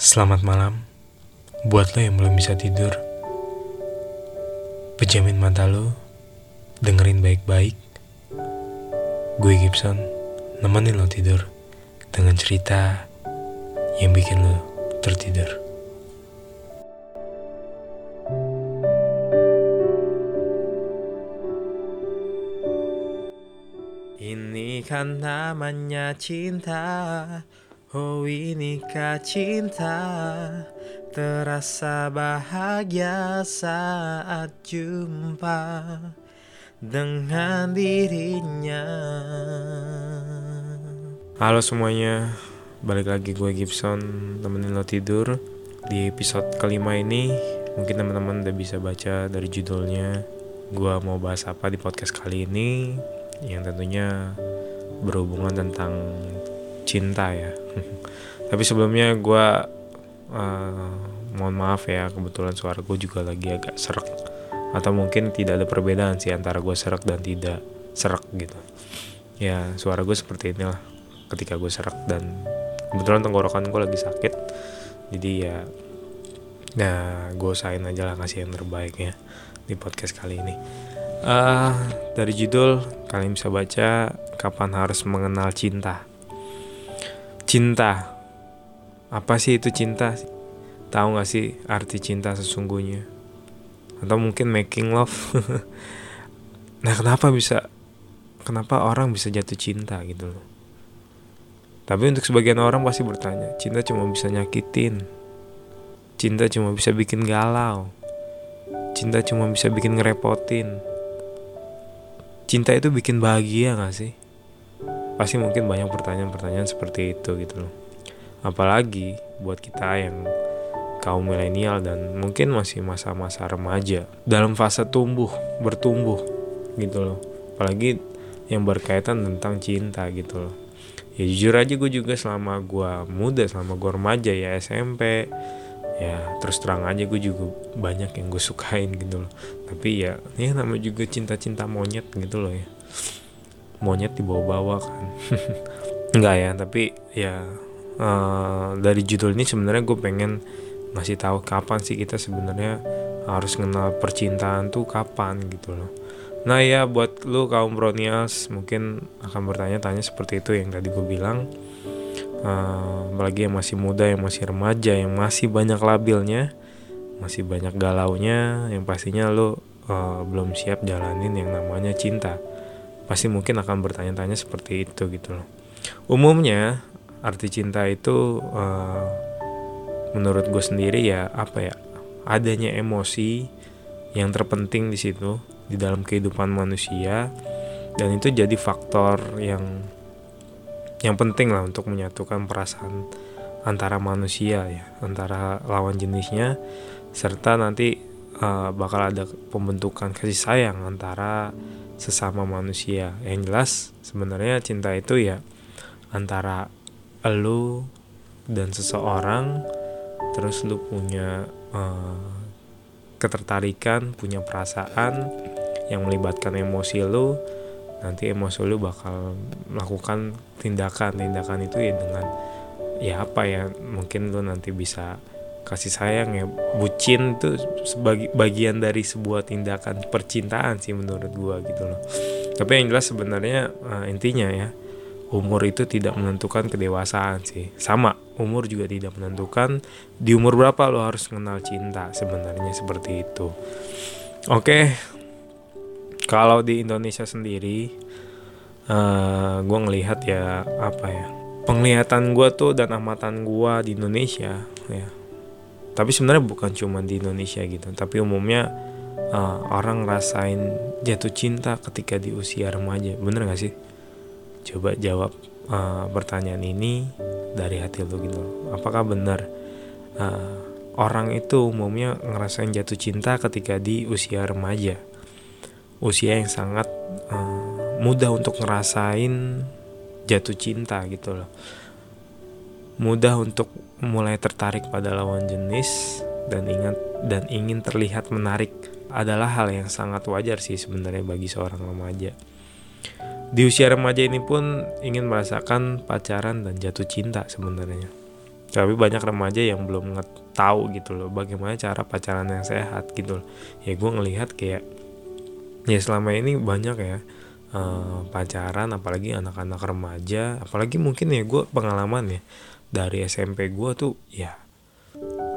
Selamat malam buat lo yang belum bisa tidur. Pejamin mata lo, dengerin baik-baik. Gue Gibson, nemenin lo tidur dengan cerita yang bikin lo tertidur. Kan namanya cinta. Oh inikah cinta? Terasa bahagia saat jumpa Dengan dirinya. Halo semuanya Balik lagi gue Gibson Temenin lo tidur. Di episode kelima ini Mungkin teman-teman udah bisa baca dari judulnya. Gue mau bahas apa di podcast kali ini? Yang tentunya berhubungan tentang cinta ya. Tapi sebelumnya gue uh, mohon maaf ya kebetulan suara gue juga lagi agak serak atau mungkin tidak ada perbedaan sih antara gue serak dan tidak serak gitu. Ya suara gue seperti inilah ketika gue serak dan kebetulan tenggorokan gue lagi sakit jadi ya nah gue usahain aja lah ngasih yang terbaik ya di podcast kali ini uh, dari judul kalian bisa baca kapan harus mengenal cinta. Cinta. Apa sih itu cinta? Tahu gak sih arti cinta sesungguhnya? Atau mungkin making love? Nah kenapa bisa kenapa orang bisa jatuh cinta gitu loh? Tapi untuk sebagian orang pasti bertanya cinta cuma bisa nyakitin. Cinta cuma bisa bikin galau. Cinta cuma bisa bikin ngerepotin cinta itu bikin bahagia gak sih? Pasti mungkin banyak pertanyaan-pertanyaan seperti itu gitu loh. Apalagi buat kita yang kaum milenial dan mungkin masih masa-masa remaja dalam fase tumbuh, bertumbuh gitu loh. Apalagi yang berkaitan tentang cinta gitu loh. Ya jujur aja gue juga selama gue muda, selama gue remaja ya SMP, ya terus terang aja gue juga banyak yang gue sukain gitu loh. Tapi ya ya nama juga cinta-cinta monyet gitu loh ya. Monyet dibawa-bawa kan. Enggak ya tapi ya uh, dari judul ini sebenarnya gue pengen ngasih tahu kapan sih kita sebenarnya harus kenal percintaan tuh kapan gitu loh. Nah ya buat lu kaum bronials mungkin akan bertanya-tanya seperti itu yang tadi gue bilang uh, apalagi yang masih muda yang masih remaja yang masih banyak labilnya masih banyak galaunya yang pastinya lo uh, belum siap jalanin yang namanya cinta. Pasti mungkin akan bertanya-tanya seperti itu gitu loh. Umumnya arti cinta itu uh, menurut gue sendiri ya apa ya adanya emosi yang terpenting di situ di dalam kehidupan manusia dan itu jadi faktor yang yang penting lah untuk menyatukan perasaan antara manusia ya antara lawan jenisnya serta nanti uh, bakal ada pembentukan kasih sayang antara sesama manusia. Yang jelas sebenarnya cinta itu ya antara lu dan seseorang terus lu punya uh, ketertarikan punya perasaan yang melibatkan emosi lu nanti emosi lu bakal melakukan tindakan-tindakan itu ya dengan ya apa ya mungkin lu nanti bisa kasih sayang ya. Bucin itu sebagai bagian dari sebuah tindakan percintaan sih menurut gua gitu loh. Tapi yang jelas sebenarnya uh, intinya ya umur itu tidak menentukan kedewasaan sih. Sama umur juga tidak menentukan di umur berapa lo harus mengenal cinta sebenarnya seperti itu. Oke kalau di Indonesia sendiri uh, eh, gue ngelihat ya apa ya penglihatan gue tuh dan amatan gue di Indonesia ya. Tapi sebenarnya bukan cuma di Indonesia gitu tapi umumnya uh, orang rasain jatuh cinta ketika di usia remaja. Bener gak sih? Coba jawab uh, pertanyaan ini dari hati lo gitu. Apakah benar uh, orang itu umumnya ngerasain jatuh cinta ketika di usia remaja usia yang sangat uh, mudah untuk ngerasain jatuh cinta gitu loh. Mudah untuk mulai tertarik pada lawan jenis dan ingat dan ingin terlihat menarik adalah hal yang sangat wajar sih sebenarnya bagi seorang remaja. di usia remaja ini pun ingin merasakan pacaran dan jatuh cinta sebenarnya. Tapi banyak remaja yang belum tahu gitu loh bagaimana cara pacaran yang sehat gitu loh. Ya gue ngelihat kayak ya selama ini banyak ya uh, pacaran apalagi anak-anak remaja. Apalagi mungkin ya gue pengalaman ya dari SMP gue tuh ya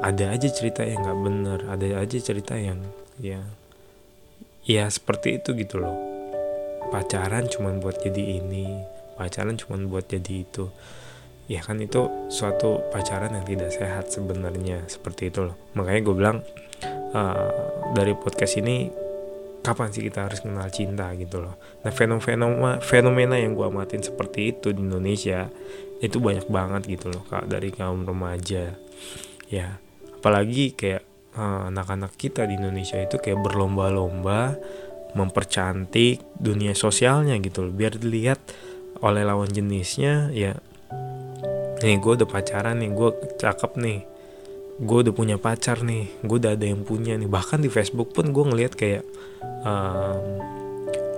ada aja cerita yang nggak bener ada aja cerita yang ya ya seperti itu gitu loh. Pacaran cuma buat jadi ini pacaran cuma buat jadi itu. Ya kan itu suatu pacaran yang tidak sehat sebenarnya seperti itu loh. Makanya gue bilang uh, dari podcast ini kapan sih kita harus kenal cinta gitu loh. Nah fenomena fenomena yang gue amatin seperti itu di Indonesia itu banyak banget gitu loh kak dari kaum remaja. Ya apalagi kayak uh, anak-anak kita di Indonesia itu kayak berlomba-lomba mempercantik dunia sosialnya gitu loh. Biar dilihat oleh lawan jenisnya ya nih gue udah pacaran nih gue cakep nih gue udah punya pacar nih gue udah ada yang punya nih. Bahkan di Facebook pun gue ngeliat kayak um,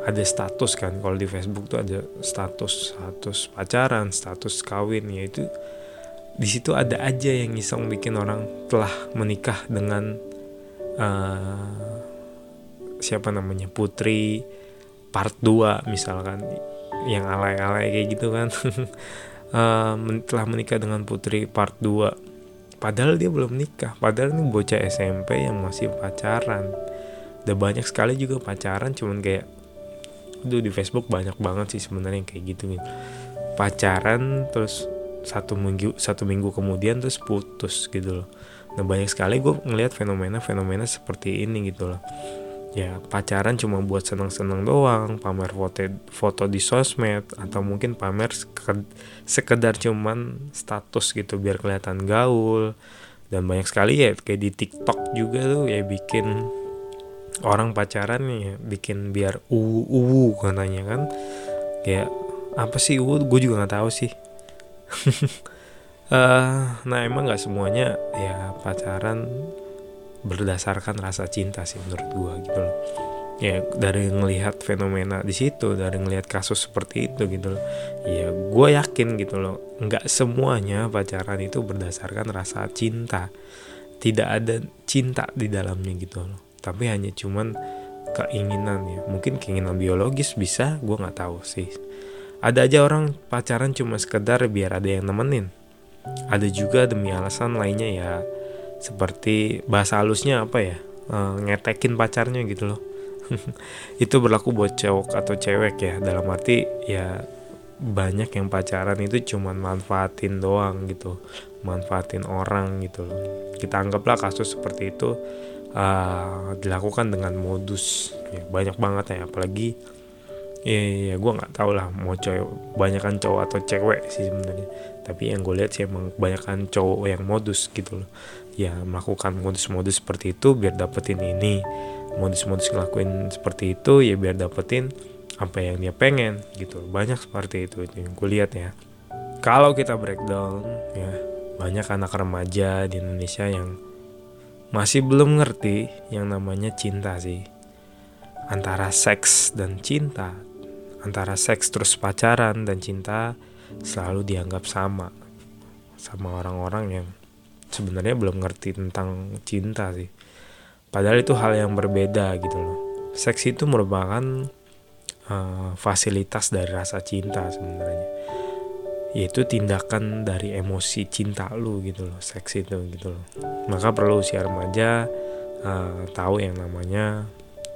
ada status kan. Kalau di Facebook tuh ada status status pacaran status kawin. Ya itu di situ ada aja yang iseng bikin orang telah menikah dengan uh, siapa namanya putri part 2 misalkan. Yang alay-alay kayak gitu kan. Uh, telah menikah dengan putri part 2 padahal dia belum nikah. Padahal ini bocah SMP yang masih pacaran. Udah banyak sekali juga pacaran cuman kayak aduh di Facebook banyak banget sih sebenarnya kayak gitu nih pacaran terus satu minggu satu minggu kemudian terus putus gitu loh. Nah banyak sekali gue ngelihat fenomena-fenomena seperti ini gitu loh ya pacaran cuma buat seneng-seneng doang pamer foto foto di sosmed atau mungkin pamer sekedar cuman status gitu biar kelihatan gaul. Dan banyak sekali ya kayak di TikTok juga tuh ya bikin orang pacaran ya bikin biar uwu uwu katanya kan. Kayak apa sih uwu? Gue juga nggak tahu sih. Uh, nah emang nggak semuanya ya pacaran berdasarkan rasa cinta sih menurut gue gitu loh. Ya dari ngelihat fenomena di situ dari ngelihat kasus seperti itu gitu loh. Ya gue yakin gitu loh nggak semuanya pacaran itu berdasarkan rasa cinta. Tidak ada cinta di dalamnya gitu loh. Tapi hanya cuman keinginan ya. Mungkin keinginan biologis bisa gue nggak tahu sih. Ada aja orang pacaran cuma sekedar biar ada yang nemenin. Ada juga demi alasan lainnya ya seperti bahasa halusnya apa ya? E, ngetekin pacarnya gitu loh. Itu berlaku buat cowok atau cewek ya. Dalam arti ya banyak yang pacaran itu cuman manfaatin doang gitu. Manfaatin orang gitu loh. Kita anggaplah kasus seperti itu uh, dilakukan dengan modus. Ya banyak banget ya. Apalagi ya, ya gue nggak tahu lah mau cowok banyakkan cowok atau cewek sih sebenarnya. Tapi yang gue lihat sih emang kebanyakan cowok yang modus gitu loh ya melakukan modus-modus seperti itu biar dapetin ini. Modus-modus ngelakuin seperti itu ya biar dapetin apa yang dia pengen gitu. Banyak seperti itu itu yang gue lihat ya. Kalau kita breakdown ya banyak anak remaja di Indonesia yang masih belum ngerti yang namanya cinta sih. Antara seks dan cinta antara seks terus pacaran dan cinta selalu dianggap sama sama orang-orang yang sebenarnya belum ngerti tentang cinta sih. Padahal itu hal yang berbeda gitu loh. Seks itu merupakan uh, fasilitas dari rasa cinta sebenarnya. Yaitu tindakan dari emosi cinta lu gitu loh seks itu gitu loh. Maka perlu usia remaja uh, tahu yang namanya.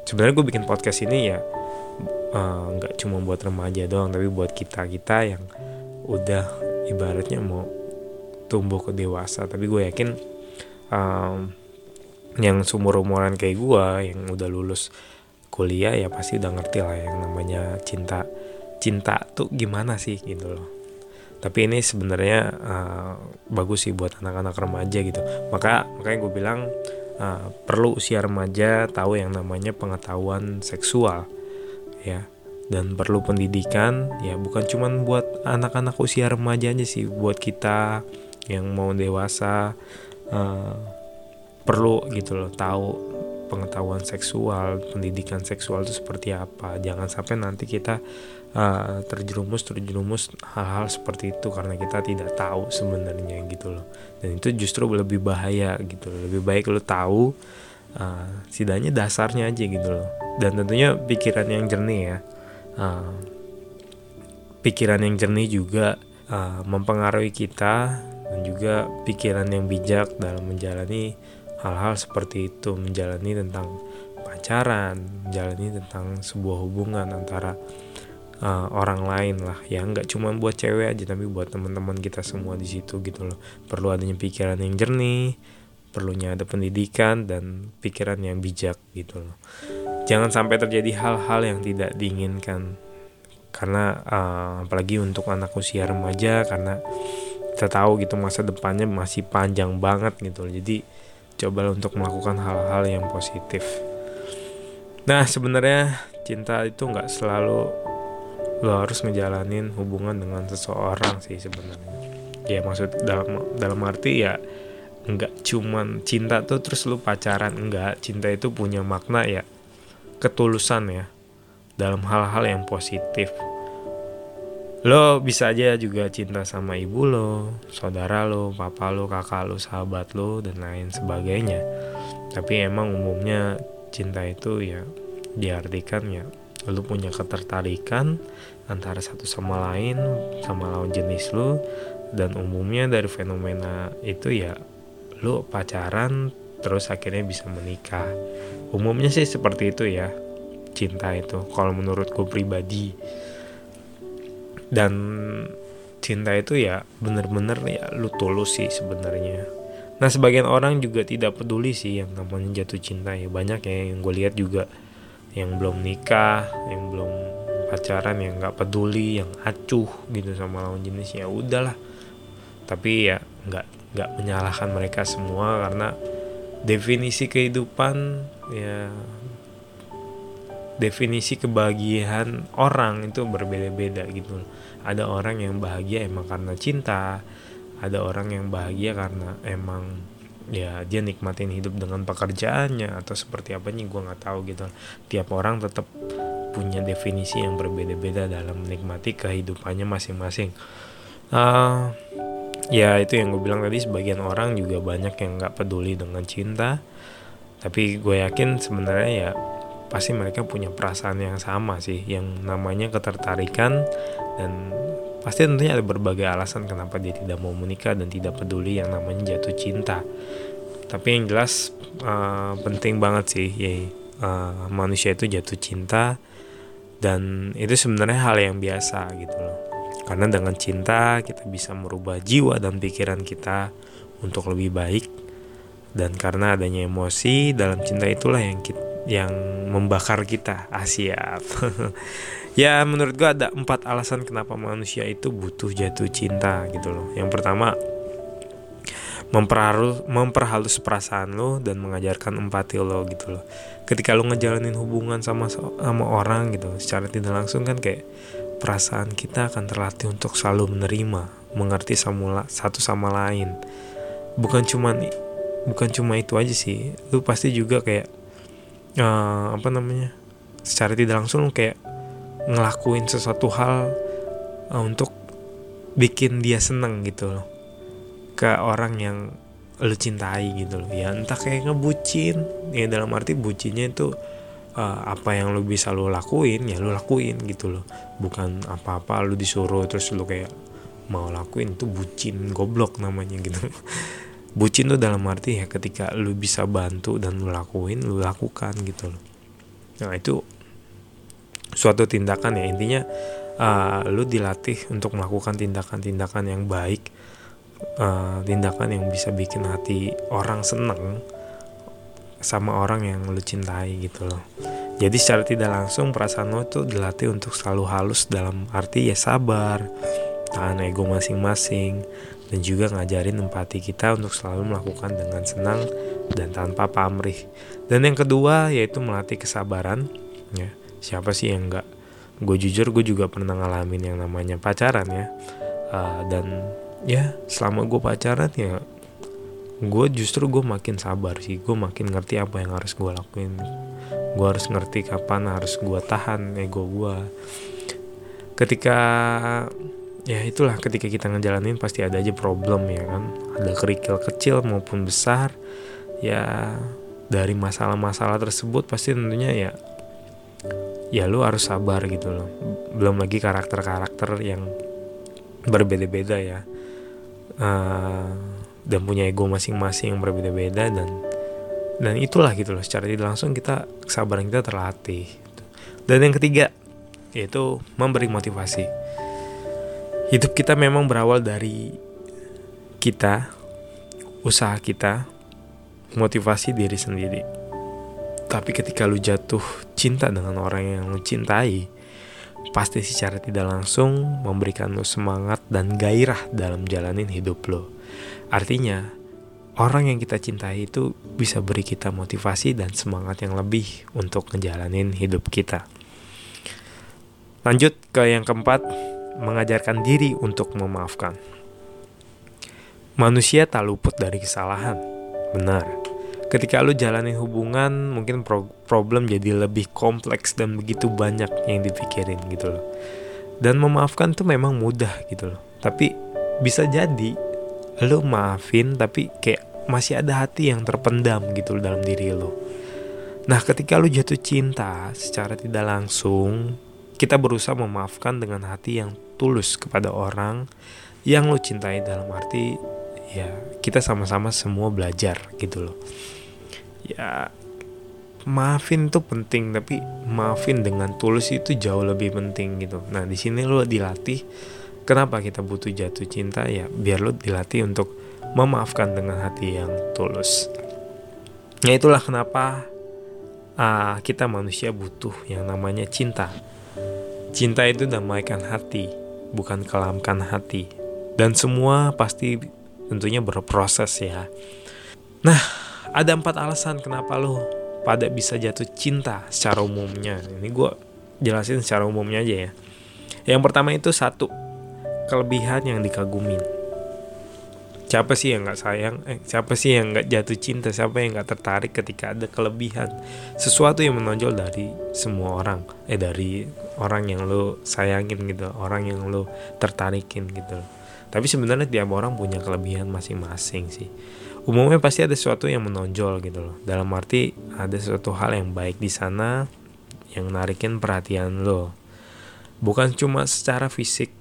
Sebenarnya gue bikin podcast ini ya eh, nggak uh, cuma buat remaja doang tapi buat kita kita yang udah ibaratnya mau tumbuh ke dewasa. Tapi gue yakin um, yang sumur umuran kayak gue yang udah lulus kuliah ya pasti udah ngerti lah yang namanya cinta cinta tuh gimana sih gitu loh. Tapi ini sebenarnya uh, bagus sih buat anak-anak remaja gitu. Maka makanya gue bilang uh, perlu usia remaja tahu yang namanya pengetahuan seksual ya. Dan perlu pendidikan ya bukan cuman buat anak-anak usia remaja aja sih buat kita yang mau dewasa uh, perlu gitu loh tahu pengetahuan seksual pendidikan seksual itu seperti apa. Jangan sampai nanti kita uh, terjerumus terjerumus hal-hal seperti itu karena kita tidak tahu sebenarnya gitu loh. Dan itu justru lebih bahaya gitu loh. lebih baik lo tahu uh, setidaknya dasarnya aja gitu loh. Dan tentunya pikiran yang jernih ya. Uh, pikiran yang jernih juga uh, mempengaruhi kita dan juga pikiran yang bijak dalam menjalani hal-hal seperti itu menjalani tentang pacaran menjalani tentang sebuah hubungan antara uh, orang lain lah. Ya nggak cuma buat cewek aja tapi buat teman-teman kita semua di situ gitu loh. Perlu adanya pikiran yang jernih perlunya ada pendidikan dan pikiran yang bijak gitu loh. Jangan sampai terjadi hal-hal yang tidak diinginkan. Karena uh, apalagi untuk anak usia remaja karena kita tahu gitu masa depannya masih panjang banget gitu. Jadi coba untuk melakukan hal-hal yang positif. Nah sebenarnya cinta itu nggak selalu lo harus ngejalanin hubungan dengan seseorang sih sebenarnya. Ya maksud dalam dalam arti ya nggak cuman cinta tuh terus lu pacaran enggak cinta itu punya makna ya ketulusan ya dalam hal-hal yang positif lo bisa aja juga cinta sama ibu lo, saudara lo, papa lo, kakak lo, sahabat lo, dan lain sebagainya. Tapi emang umumnya cinta itu ya diartikan ya lo punya ketertarikan antara satu sama lain sama lawan jenis lo. Dan umumnya dari fenomena itu ya lu pacaran terus akhirnya bisa menikah. Umumnya sih seperti itu ya cinta itu. Kalau menurutku pribadi dan cinta itu ya bener-bener ya lu tulus sih sebenarnya. Nah sebagian orang juga tidak peduli sih yang namanya jatuh cinta ya. Banyak ya yang gue lihat juga yang belum nikah yang belum pacaran yang nggak peduli yang acuh gitu sama lawan jenis. Ya udahlah. Tapi ya nggak nggak menyalahkan mereka semua karena definisi kehidupan ya definisi kebahagiaan orang itu berbeda-beda gitu. Ada orang yang bahagia emang karena cinta ada orang yang bahagia karena emang ya dia nikmatin hidup dengan pekerjaannya atau seperti apa nih gue nggak tahu gitu. Tiap orang tetap punya definisi yang berbeda-beda dalam menikmati kehidupannya masing-masing. Uh, ya itu yang gue bilang tadi sebagian orang juga banyak yang nggak peduli dengan cinta. Tapi gue yakin sebenarnya ya pasti mereka punya perasaan yang sama sih yang namanya ketertarikan dan pasti tentunya ada berbagai alasan kenapa dia tidak mau menikah dan tidak peduli yang namanya jatuh cinta. Tapi yang jelas uh, penting banget sih ya uh, manusia itu jatuh cinta dan itu sebenarnya hal yang biasa gitu loh. Karena dengan cinta kita bisa merubah jiwa dan pikiran kita untuk lebih baik dan karena adanya emosi dalam cinta itulah yang kita yang membakar kita Asia ya menurut gue ada empat alasan kenapa manusia itu butuh jatuh cinta gitu loh. Yang pertama memperhalus memperhalus perasaan lo dan mengajarkan empati lo gitu loh. Ketika lo ngejalanin hubungan sama sama orang gitu secara tidak langsung kan kayak perasaan kita akan terlatih untuk selalu menerima mengerti sama satu sama lain. Bukan cuma bukan cuma itu aja sih lu pasti juga kayak uh, apa namanya secara tidak langsung kayak ngelakuin sesuatu hal uh, untuk bikin dia seneng gitu loh. Ke orang yang lu cintai gitu loh. Ya entah kayak ngebucin. Ya dalam arti bucinnya itu uh, apa yang lu bisa lu lakuin ya lu lakuin gitu loh. Bukan apa-apa lu disuruh terus lu kayak mau lakuin itu bucin goblok namanya gitu bucin tuh dalam arti ya ketika lu bisa bantu dan lu lakuin lu lakukan gitu loh. Nah itu suatu tindakan ya. Intinya uh, lu dilatih untuk melakukan tindakan-tindakan yang baik uh, tindakan yang bisa bikin hati orang seneng sama orang yang lu cintai gitu loh. Jadi secara tidak langsung perasaan lo tuh dilatih untuk selalu halus dalam arti ya sabar tahan ego masing-masing dan juga ngajarin empati kita untuk selalu melakukan dengan senang dan tanpa pamrih. Dan yang kedua yaitu melatih kesabaran. Ya, siapa sih yang enggak? Gue jujur gue juga pernah ngalamin yang namanya pacaran ya. Uh, dan ya selama gue pacaran ya gue justru gue makin sabar sih gue makin ngerti apa yang harus gue lakuin gue harus ngerti kapan harus gue tahan ego gue ketika ya itulah ketika kita ngejalanin pasti ada aja problem ya kan? Ada kerikil kecil maupun besar ya dari masalah-masalah tersebut pasti tentunya ya ya lu harus sabar gitu loh. Belum lagi karakter-karakter yang berbeda-beda ya. Uh, dan punya ego masing-masing yang berbeda-beda dan dan itulah gitu loh secara tidak langsung kita kesabaran kita terlatih dan yang ketiga yaitu memberi motivasi hidup kita memang berawal dari kita usaha kita motivasi diri sendiri tapi ketika lu jatuh cinta dengan orang yang lu cintai pasti secara tidak langsung memberikan lu semangat dan gairah dalam jalanin hidup lo artinya orang yang kita cintai itu bisa beri kita motivasi dan semangat yang lebih untuk ngejalanin hidup kita. Lanjut ke yang keempat, mengajarkan diri untuk memaafkan. Manusia tak luput dari kesalahan. Benar. Ketika lu jalanin hubungan, mungkin pro problem jadi lebih kompleks dan begitu banyak yang dipikirin gitu loh. Dan memaafkan tuh memang mudah gitu loh. Tapi bisa jadi lu maafin tapi kayak masih ada hati yang terpendam gitu dalam diri lo. Nah, ketika lu jatuh cinta secara tidak langsung, kita berusaha memaafkan dengan hati yang tulus kepada orang yang lo cintai dalam arti ya kita sama-sama semua belajar gitu loh. Ya maafin tuh penting tapi maafin dengan tulus itu jauh lebih penting gitu. Nah, di sini lo dilatih kenapa kita butuh jatuh cinta ya biar lo dilatih untuk memaafkan dengan hati yang tulus. Ya itulah kenapa uh, kita manusia butuh yang namanya cinta. Cinta itu damaikan hati, bukan kelamkan hati. Dan semua pasti tentunya berproses ya. Nah, ada empat alasan kenapa lo pada bisa jatuh cinta secara umumnya. Ini gue jelasin secara umumnya aja ya. Yang pertama itu satu, kelebihan yang dikagumin siapa sih yang nggak sayang eh, siapa sih yang nggak jatuh cinta siapa yang nggak tertarik ketika ada kelebihan sesuatu yang menonjol dari semua orang eh dari orang yang lo sayangin gitu orang yang lo tertarikin gitu. Tapi sebenarnya tiap orang punya kelebihan masing-masing sih. Umumnya pasti ada sesuatu yang menonjol gitu loh. Dalam arti ada sesuatu hal yang baik di sana yang narikin perhatian lo. Bukan cuma secara fisik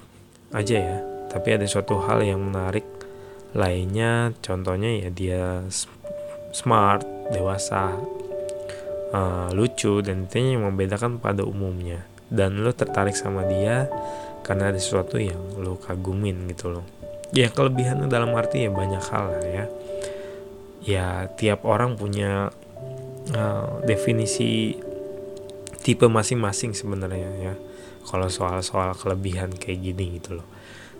aja ya tapi ada suatu hal yang menarik lainnya. Contohnya ya dia smart dewasa uh, lucu dan intinya yang membedakan pada umumnya dan lo tertarik sama dia karena ada sesuatu yang lo kagumin gitu loh. Ya kelebihannya dalam arti ya banyak hal lah ya. Ya tiap orang punya uh, definisi tipe masing-masing sebenarnya ya. Kalau soal-soal kelebihan kayak gini gitu loh.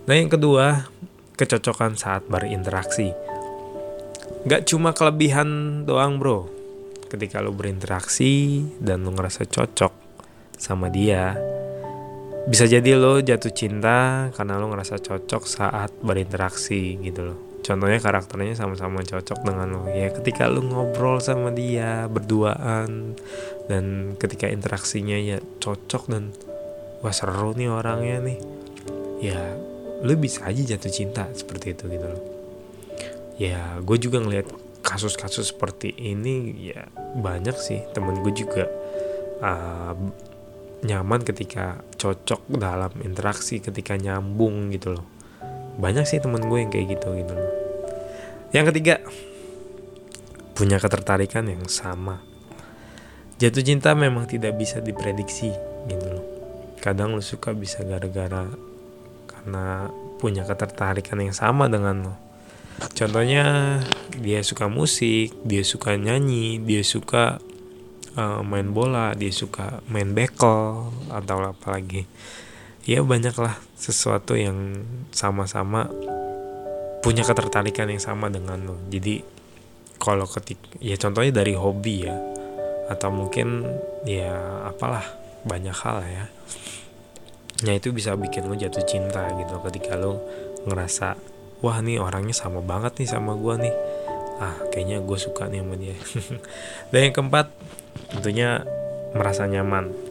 Nah yang kedua kecocokan saat berinteraksi. Gak cuma kelebihan doang bro, ketika lo berinteraksi dan lo ngerasa cocok sama dia, bisa jadi lo jatuh cinta karena lo ngerasa cocok saat berinteraksi gitu loh. Contohnya karakternya sama-sama cocok dengan lo. Ya ketika lo ngobrol sama dia berduaan dan ketika interaksinya ya cocok dan wah seru nih orangnya nih. Ya lu bisa aja jatuh cinta seperti itu gitu loh. Ya gue juga ngeliat kasus-kasus seperti ini ya banyak sih. Temen gue juga uh, nyaman ketika cocok dalam interaksi ketika nyambung gitu loh. Banyak sih temen gue yang kayak gitu gitu loh. Yang ketiga punya ketertarikan yang sama. Jatuh cinta memang tidak bisa diprediksi gitu loh. Kadang lu suka bisa gara-gara karena punya ketertarikan yang sama dengan lo. Contohnya dia suka musik, dia suka nyanyi, dia suka uh, main bola, dia suka main bekel atau apa lagi. Ya banyaklah sesuatu yang sama-sama punya ketertarikan yang sama dengan lo. Jadi kalau ketik ya contohnya dari hobi ya atau mungkin ya apalah banyak hal ya Nah itu bisa bikin lo jatuh cinta gitu ketika lo ngerasa wah nih orangnya sama banget nih sama gue nih ah kayaknya gue suka nih sama dia dan yang keempat tentunya merasa nyaman.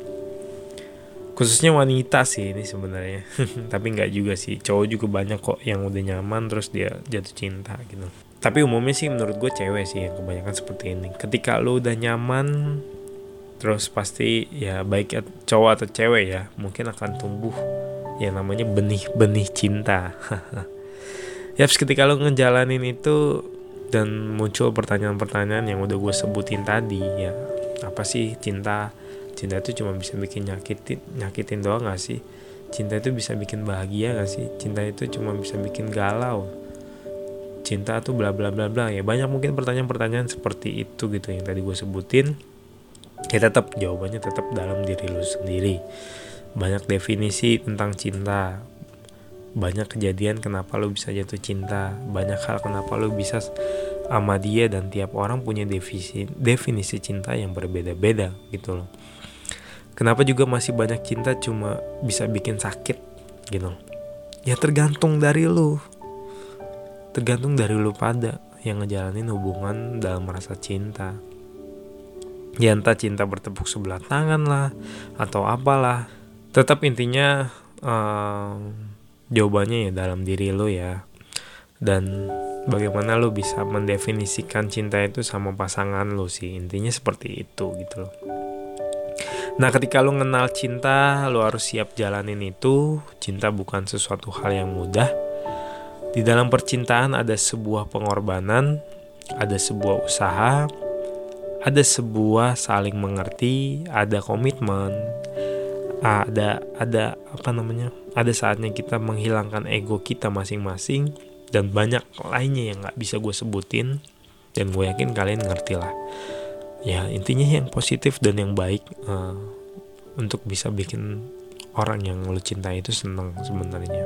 Khususnya wanita sih ini sebenarnya. Tapi nggak juga sih. Cowok juga banyak kok yang udah nyaman terus dia jatuh cinta gitu. Tapi umumnya sih menurut gue cewek sih yang kebanyakan seperti ini. Ketika lo udah nyaman terus pasti ya baik cowok atau cewek ya mungkin akan tumbuh yang namanya benih-benih cinta. Ya ketika lo ngejalanin itu dan muncul pertanyaan-pertanyaan yang udah gue sebutin tadi ya apa sih cinta? Cinta itu cuma bisa bikin nyakitin nyakitin doang gak sih? Cinta itu bisa bikin bahagia gak sih? Cinta itu cuma bisa bikin galau. Cinta tuh bla bla bla bla. Ya banyak mungkin pertanyaan-pertanyaan seperti itu gitu yang tadi gue sebutin. Ya tetap jawabannya tetap dalam diri lu sendiri. Banyak definisi tentang cinta. Banyak kejadian kenapa lu bisa jatuh cinta. Banyak hal kenapa lu bisa sama dia dan tiap orang punya definisi definisi cinta yang berbeda-beda gitu loh Kenapa juga masih banyak cinta cuma bisa bikin sakit gitu. Ya tergantung dari lu. Tergantung dari lu pada yang ngejalanin hubungan dalam merasa cinta. Ya entah cinta bertepuk sebelah tangan lah atau apalah. Tetap intinya um, jawabannya ya dalam diri lu ya. Dan bagaimana lu bisa mendefinisikan cinta itu sama pasangan lu sih. Intinya seperti itu gitu loh. Nah, ketika lo kenal cinta, lo harus siap jalanin itu. Cinta bukan sesuatu hal yang mudah. Di dalam percintaan ada sebuah pengorbanan, ada sebuah usaha, ada sebuah saling mengerti, ada komitmen, ada ada apa namanya? Ada saatnya kita menghilangkan ego kita masing-masing dan banyak lainnya yang nggak bisa gue sebutin. Dan gue yakin kalian ngerti lah. Ya intinya yang positif dan yang baik uh, untuk bisa bikin orang yang lo cintai itu seneng sebenarnya.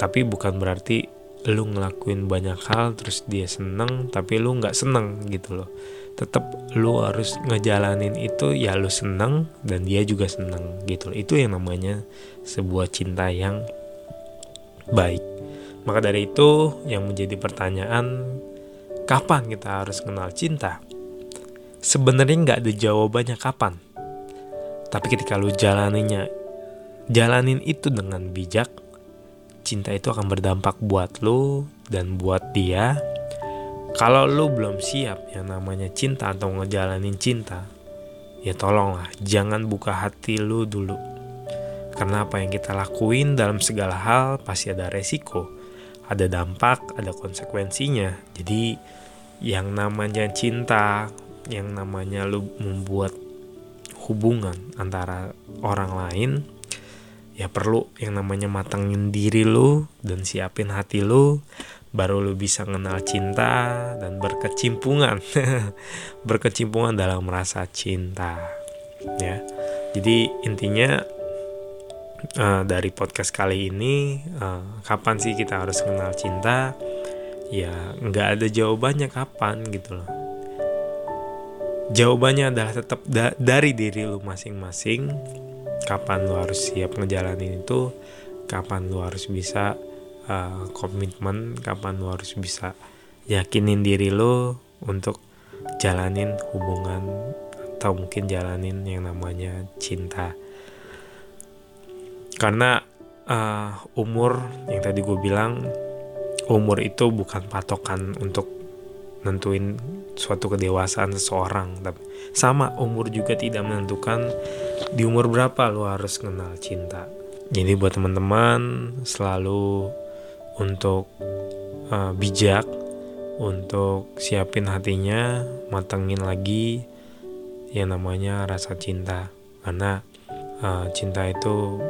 Tapi bukan berarti lu ngelakuin banyak hal terus dia seneng tapi lu nggak seneng gitu loh. Tetap lu harus ngejalanin itu ya lu seneng dan dia juga seneng gitu loh. Itu yang namanya sebuah cinta yang baik maka dari itu yang menjadi pertanyaan kapan kita harus kenal cinta sebenarnya nggak ada jawabannya kapan. Tapi ketika lu jalaninya, jalanin itu dengan bijak, cinta itu akan berdampak buat lu dan buat dia. Kalau lu belum siap yang namanya cinta atau ngejalanin cinta, ya tolonglah jangan buka hati lu dulu. Karena apa yang kita lakuin dalam segala hal pasti ada resiko, ada dampak, ada konsekuensinya. Jadi yang namanya cinta, yang namanya lu membuat hubungan antara orang lain ya perlu yang namanya matangin diri lu dan siapin hati lu baru lu bisa kenal cinta dan berkecimpungan berkecimpungan dalam merasa cinta ya jadi intinya uh, dari podcast kali ini uh, kapan sih kita harus kenal cinta ya nggak ada jawabannya kapan gitu loh Jawabannya adalah tetap da dari diri lu masing-masing. Kapan lu harus siap ngejalanin itu, kapan lu harus bisa uh, komitmen, kapan lu harus bisa yakinin diri lu untuk jalanin hubungan atau mungkin jalanin yang namanya cinta. Karena uh, umur yang tadi gue bilang, umur itu bukan patokan untuk nentuin suatu kedewasaan seseorang tapi sama umur juga tidak menentukan di umur berapa lo harus kenal cinta. Jadi buat teman-teman selalu untuk uh, bijak untuk siapin hatinya matengin lagi yang namanya rasa cinta. Karena uh, cinta itu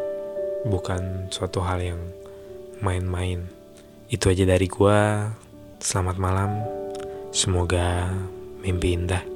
bukan suatu hal yang main-main. Itu aja dari gua. Selamat malam. Semoga mimpi indah